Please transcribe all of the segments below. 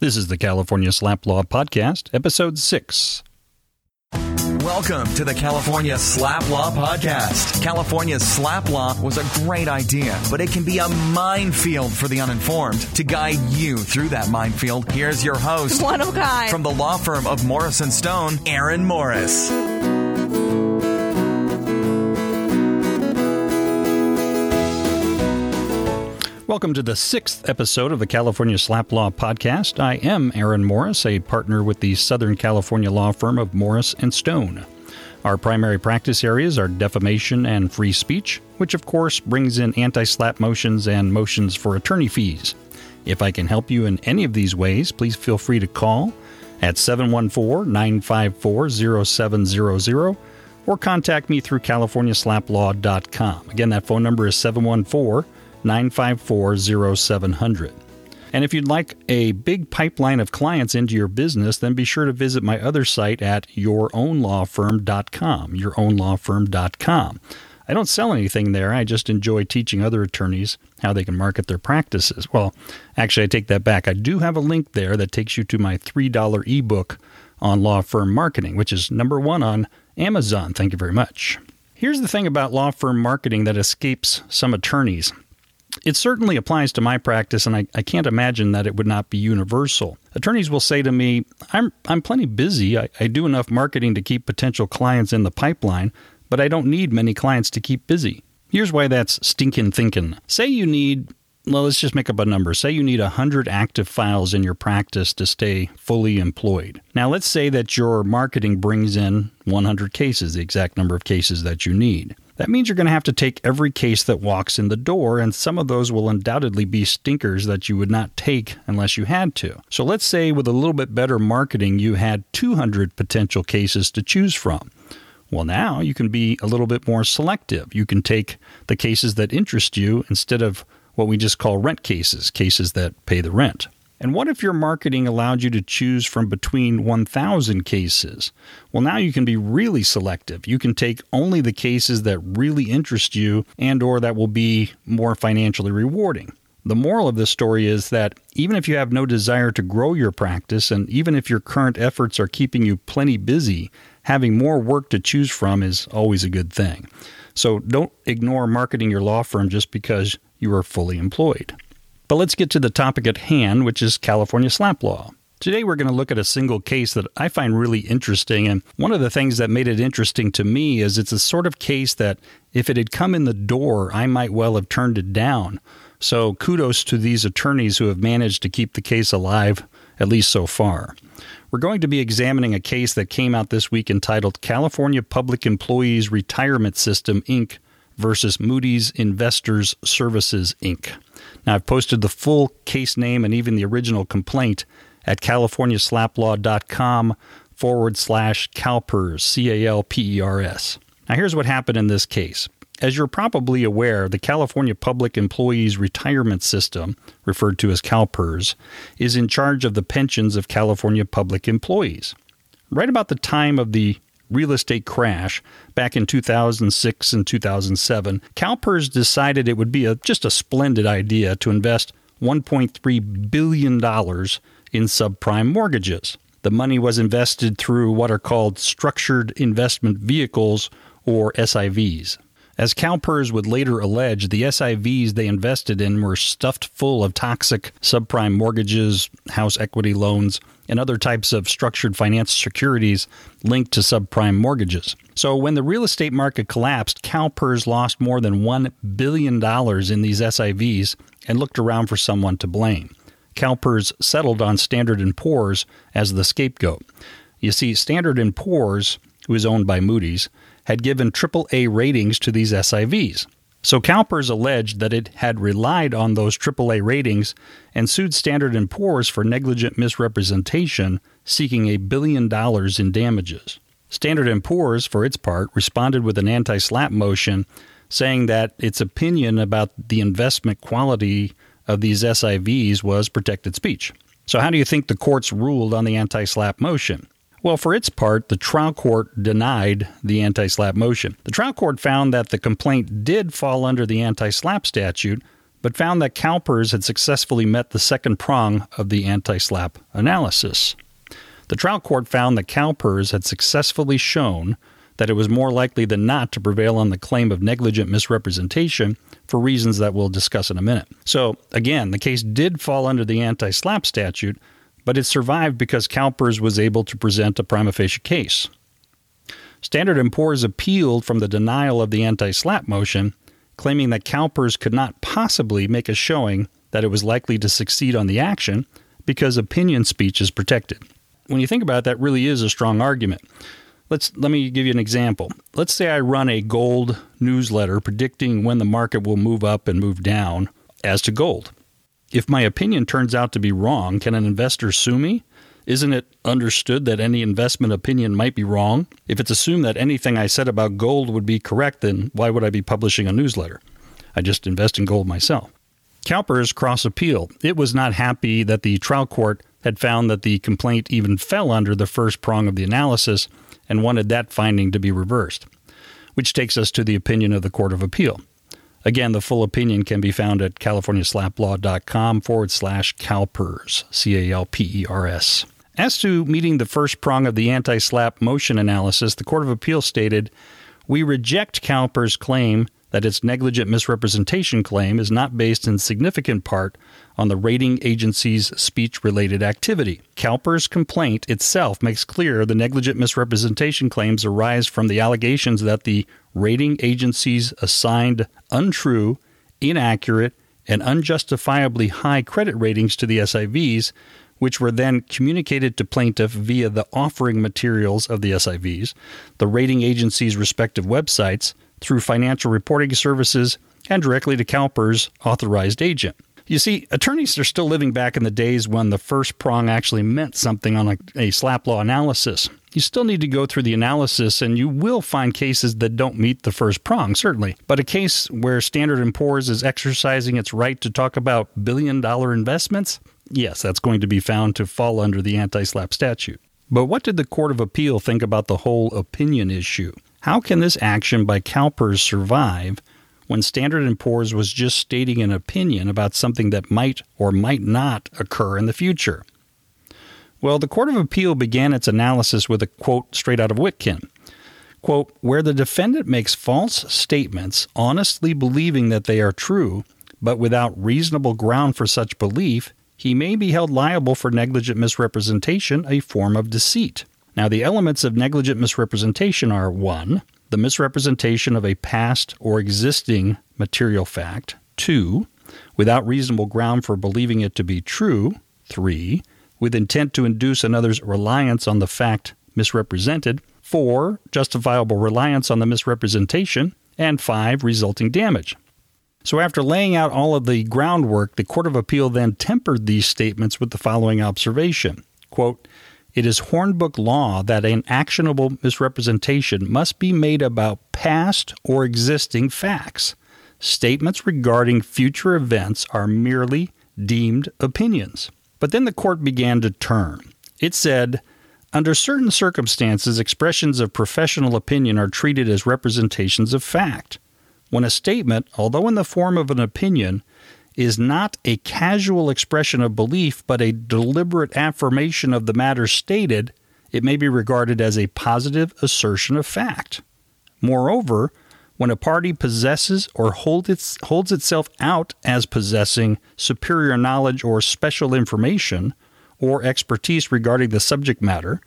This is the California SLAPP Law Podcast, Episode 6. Welcome to the California SLAPP Law Podcast. California's SLAPP law was a great idea, but it can be a minefield for the uninformed. To guide you through that minefield, here's your host, One of a kind. from the law firm of Morris and Stone, Aaron Morris. Welcome to the sixth episode of the California SLAPP Law Podcast. I am Aaron Morris, a partner with the Southern California law firm of Morris and Stone. Our primary practice areas are defamation and free speech, which of course brings in anti SLAPP motions and motions for attorney fees. If I can help you in any of these ways, please feel free to call at 714 954 0700 or contact me through californiaslaplaw.com. Again, that phone number is 714 954 0700. And if you'd like a big pipeline of clients into your business, then be sure to visit my other site at yourownlawfirm.com. Yourownlawfirm.com. I don't sell anything there. I just enjoy teaching other attorneys how they can market their practices. Well, actually, I take that back. I do have a link there that takes you to my $3 ebook on law firm marketing, which is number one on Amazon. Thank you very much. Here's the thing about law firm marketing that escapes some attorneys. It certainly applies to my practice, and I, I, can't imagine that it would not be universal. Attorneys will say to me, I'm, I'm plenty busy. I, I do enough marketing to keep potential clients in the pipeline, but I don't need many clients to keep busy. Here's why that's stinking thinking. Say you need, well, let's just make up a number. Say you need 100 active files in your practice to stay fully employed. Now, let's say that your marketing brings in 100 cases, the exact number of cases that you need. That means you're going to have to take every case that walks in the door, and some of those will undoubtedly be stinkers that you would not take unless you had to. So let's say with a little bit better marketing, you had 200 potential cases to choose from. Well, now you can be a little bit more selective. You can take the cases that interest you instead of what we just call rent cases, cases that pay the rent. And what if your marketing allowed you to choose from between 1,000 cases? Well, now you can be really selective. You can take only the cases that really interest you and or that will be more financially rewarding. The moral of this story is that even if you have no desire to grow your practice and even if your current efforts are keeping you plenty busy, having more work to choose from is always a good thing. So don't ignore marketing your law firm just because you are fully employed. But let's get to the topic at hand, which is California SLAPP law. Today, we're going to look at a single case that I find really interesting. And one of the things that made it interesting to me is it's a sort of case that if it had come in the door, I might well have turned it down. So kudos to these attorneys who have managed to keep the case alive, at least so far. We're going to be examining a case that came out this week entitled California Public Employees Retirement System, Inc. versus Moody's Investors Services, Inc. Now, I've posted the full case name and even the original complaint at californiaslaplaw.com forward slash CalPERS, C A L P E R S. Now, here's what happened in this case. As you're probably aware, the California Public Employees Retirement System, referred to as CalPERS, is in charge of the pensions of California public employees. Right about the time of the real estate crash back in 2006 and 2007, CalPERS decided it would be a, just a splendid idea to invest $1.3 billion in subprime mortgages. The money was invested through what are called structured investment vehicles, or SIVs. As CalPERS would later allege, the SIVs they invested in were stuffed full of toxic subprime mortgages, house equity loans, and other types of structured finance securities linked to subprime mortgages. So when the real estate market collapsed, CalPERS lost more than $1 billion in these SIVs and looked around for someone to blame. CalPERS settled on Standard & Poor's as the scapegoat. You see, Standard & Poor's, who is owned by Moody's, had given AAA ratings to these SIVs. So CalPERS alleged that it had relied on those AAA ratings and sued Standard & Poor's for negligent misrepresentation, seeking a billion dollars in damages. Standard & Poor's, for its part, responded with an anti-SLAPP motion saying that its opinion about the investment quality of these SIVs was protected speech. So how do you think the courts ruled on the anti-SLAPP motion? Well, for its part, the trial court denied the anti SLAPP motion. The trial court found that the complaint did fall under the anti SLAPP statute, but found that CalPERS had successfully met the second prong of the anti SLAPP analysis. The trial court found that CalPERS had successfully shown that it was more likely than not to prevail on the claim of negligent misrepresentation for reasons that we'll discuss in a minute. So, again, the case did fall under the anti SLAPP statute, but it survived because CalPERS was able to present a prima facie case. Standard & Poor's appealed from the denial of the anti-SLAPP motion, claiming that CalPERS could not possibly make a showing that it was likely to succeed on the action because opinion speech is protected. When you think about it, that really is a strong argument. Let's let me give you an example. Let's say I run a gold newsletter predicting when the market will move up and move down as to gold. If my opinion turns out to be wrong, can an investor sue me? Isn't it understood that any investment opinion might be wrong? If it's assumed that anything I said about gold would be correct, then why would I be publishing a newsletter? I just invest in gold myself. CalPERS cross appeal. It was not happy that the trial court had found that the complaint even fell under the first prong of the analysis and wanted that finding to be reversed, which takes us to the opinion of the Court of Appeal. Again, the full opinion can be found at californiaslaplaw.com forward slash CalPERS, C A L P E R S. As to meeting the first prong of the anti SLAPP motion analysis, the Court of Appeal stated We reject CalPERS' claim that its negligent misrepresentation claim is not based in significant part on the rating agency's speech related activity. CalPERS' complaint itself makes clear the negligent misrepresentation claims arise from the allegations that the rating agencies assigned untrue, inaccurate, and unjustifiably high credit ratings to the SIVs which were then communicated to plaintiff via the offering materials of the SIVs, the rating agency's respective websites, through financial reporting services, and directly to CalPERS' authorized agent. You see, attorneys are still living back in the days when the first prong actually meant something on a, a SLAPP law analysis. You still need to go through the analysis, and you will find cases that don't meet the first prong, certainly. But a case where Standard & Poor's is exercising its right to talk about billion-dollar investments, yes, that's going to be found to fall under the anti-SLAPP statute. But what did the Court of Appeal think about the whole opinion issue? How can this action by CalPERS survive when Standard & Poor's was just stating an opinion about something that might or might not occur in the future? Well, the Court of Appeal began its analysis with a quote straight out of Witkin. Quote, where the defendant makes false statements, honestly believing that they are true, but without reasonable ground for such belief, he may be held liable for negligent misrepresentation, a form of deceit. Now, the elements of negligent misrepresentation are 1. The misrepresentation of a past or existing material fact. 2. Without reasonable ground for believing it to be true. 3. With intent to induce another's reliance on the fact misrepresented. 4. Justifiable reliance on the misrepresentation. And 5. Resulting damage. So, after laying out all of the groundwork, the Court of Appeal then tempered these statements with the following observation quote, It is Hornbook law that an actionable misrepresentation must be made about past or existing facts. Statements regarding future events are merely deemed opinions. But then the court began to turn. It said, under certain circumstances, expressions of professional opinion are treated as representations of fact when a statement, although in the form of an opinion, is not a casual expression of belief but a deliberate affirmation of the matter stated, it may be regarded as a positive assertion of fact. Moreover, when a party possesses or hold its, holds itself out as possessing superior knowledge or special information or expertise regarding the subject matter,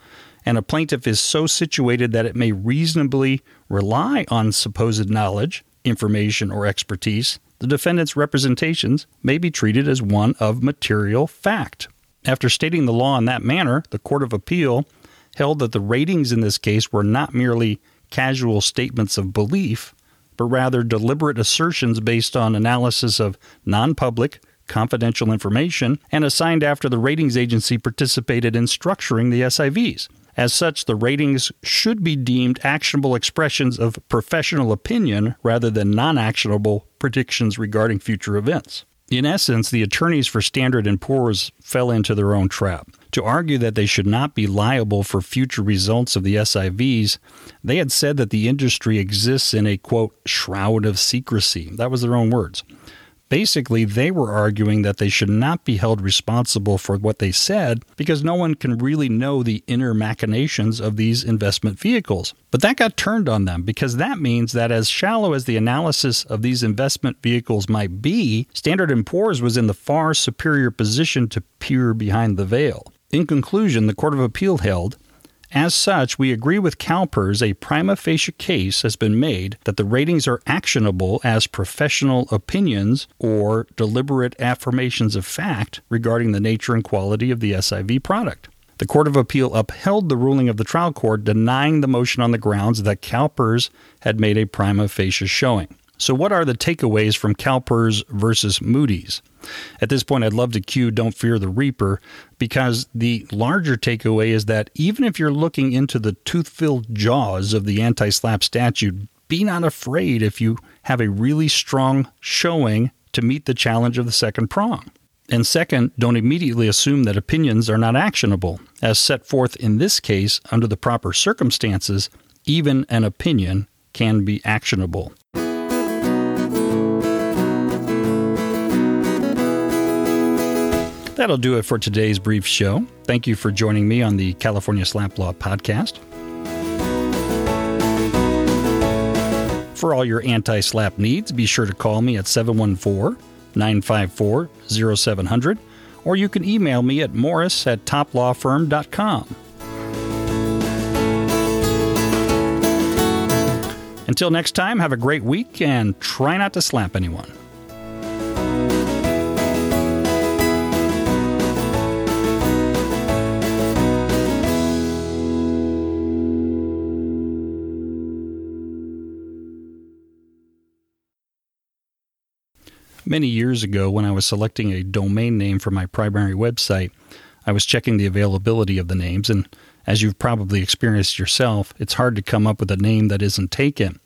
and a plaintiff is so situated that it may reasonably rely on supposed knowledge, information, or expertise, the defendant's representations may be treated as one of material fact. After stating the law in that manner, the Court of Appeal held that the ratings in this case were not merely casual statements of belief, but rather deliberate assertions based on analysis of non public, confidential information and assigned after the ratings agency participated in structuring the SIVs. As such, the ratings should be deemed actionable expressions of professional opinion rather than non actionable predictions regarding future events. In essence, the attorneys for Standard & Poor's fell into their own trap. To argue that they should not be liable for future results of the SIVs, they had said that the industry exists in a quote shroud of secrecy. That was their own words. Basically, they were arguing that they should not be held responsible for what they said because no one can really know the inner machinations of these investment vehicles. But that got turned on them because that means that as shallow as the analysis of these investment vehicles might be, Standard & Poor's was in the far superior position to peer behind the veil. In conclusion, the Court of Appeal held as such, we agree with CalPERS a prima facie case has been made that the ratings are actionable as professional opinions or deliberate affirmations of fact regarding the nature and quality of the SIV product. The Court of Appeal upheld the ruling of the trial court denying the motion on the grounds that CalPERS had made a prima facie showing. So, what are the takeaways from CalPERS versus Moody's? At this point, I'd love to cue Don't Fear the Reaper because the larger takeaway is that even if you're looking into the tooth filled jaws of the anti SLAPP statute, be not afraid if you have a really strong showing to meet the challenge of the second prong. And second, don't immediately assume that opinions are not actionable. As set forth in this case, under the proper circumstances, even an opinion can be actionable. That'll do it for today's brief show. Thank you for joining me on the California SLAPP Law podcast. For all your anti SLAPP needs, be sure to call me at 714 954 0700, or you can email me at morris at toplawfirm.com. Until next time, have a great week and try not to slap anyone. Many years ago, when I was selecting a domain name for my primary website, I was checking the availability of the names, and as you've probably experienced yourself, it's hard to come up with a name that isn't taken.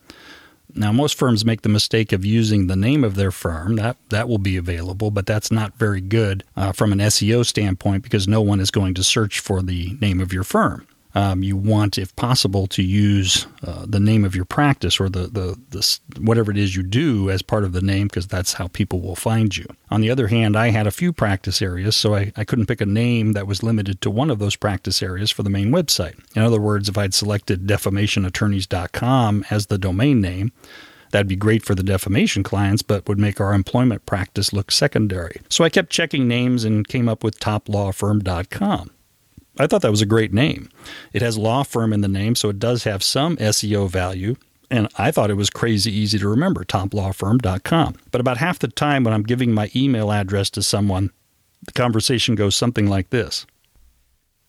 Now, most firms make the mistake of using the name of their firm. That that will be available, but that's not very good uh, from an SEO standpoint because no one is going to search for the name of your firm um, you want, if possible, to use uh, the name of your practice or the, the, the whatever it is you do as part of the name because that's how people will find you. On the other hand, I had a few practice areas, so I, I couldn't pick a name that was limited to one of those practice areas for the main website. In other words, if I'd selected defamationattorneys.com as the domain name, That'd be great for the defamation clients, but would make our employment practice look secondary. So I kept checking names and came up with toplawfirm.com. I thought that was a great name. It has law firm in the name, so it does have some SEO value. And I thought it was crazy easy to remember, toplawfirm.com. But about half the time when I'm giving my email address to someone, the conversation goes something like this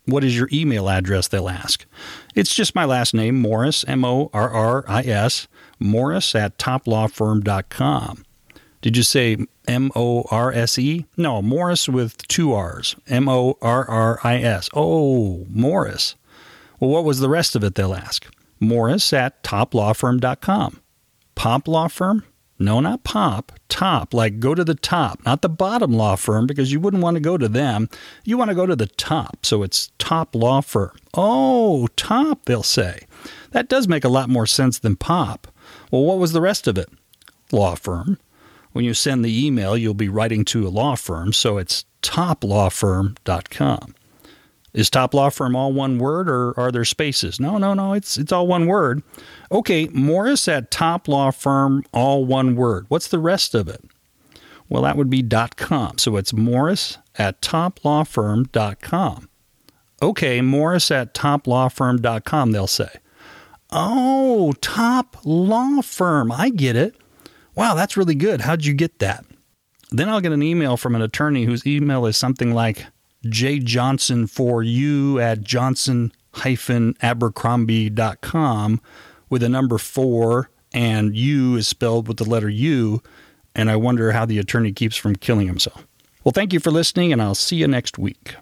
What is your email address? They'll ask. It's just my last name, Morris, M O R R I S, Morris at toplawfirm.com. Did you say M O R S E? No, Morris with two R's. M O R R I S. Oh, Morris. Well, what was the rest of it, they'll ask? Morris at toplawfirm.com. Pop law firm? No, not pop. Top, like go to the top, not the bottom law firm because you wouldn't want to go to them. You want to go to the top. So it's top law firm. Oh, top, they'll say. That does make a lot more sense than pop. Well, what was the rest of it? Law firm. When you send the email, you'll be writing to a law firm, so it's toplawfirm.com. Is top law firm all one word or are there spaces? No, no, no, it's it's all one word. Okay, Morris at top law firm, all one word. What's the rest of it? Well, that would be .com. So it's Morris at toplawfirm.com. Okay, Morris at toplawfirm.com, they'll say. Oh, top law firm. I get it. Wow, that's really good. How'd you get that? Then I'll get an email from an attorney whose email is something like jjohnson for you at johnson abercrombie.com with a number four and U is spelled with the letter U. And I wonder how the attorney keeps from killing himself. Well, thank you for listening, and I'll see you next week.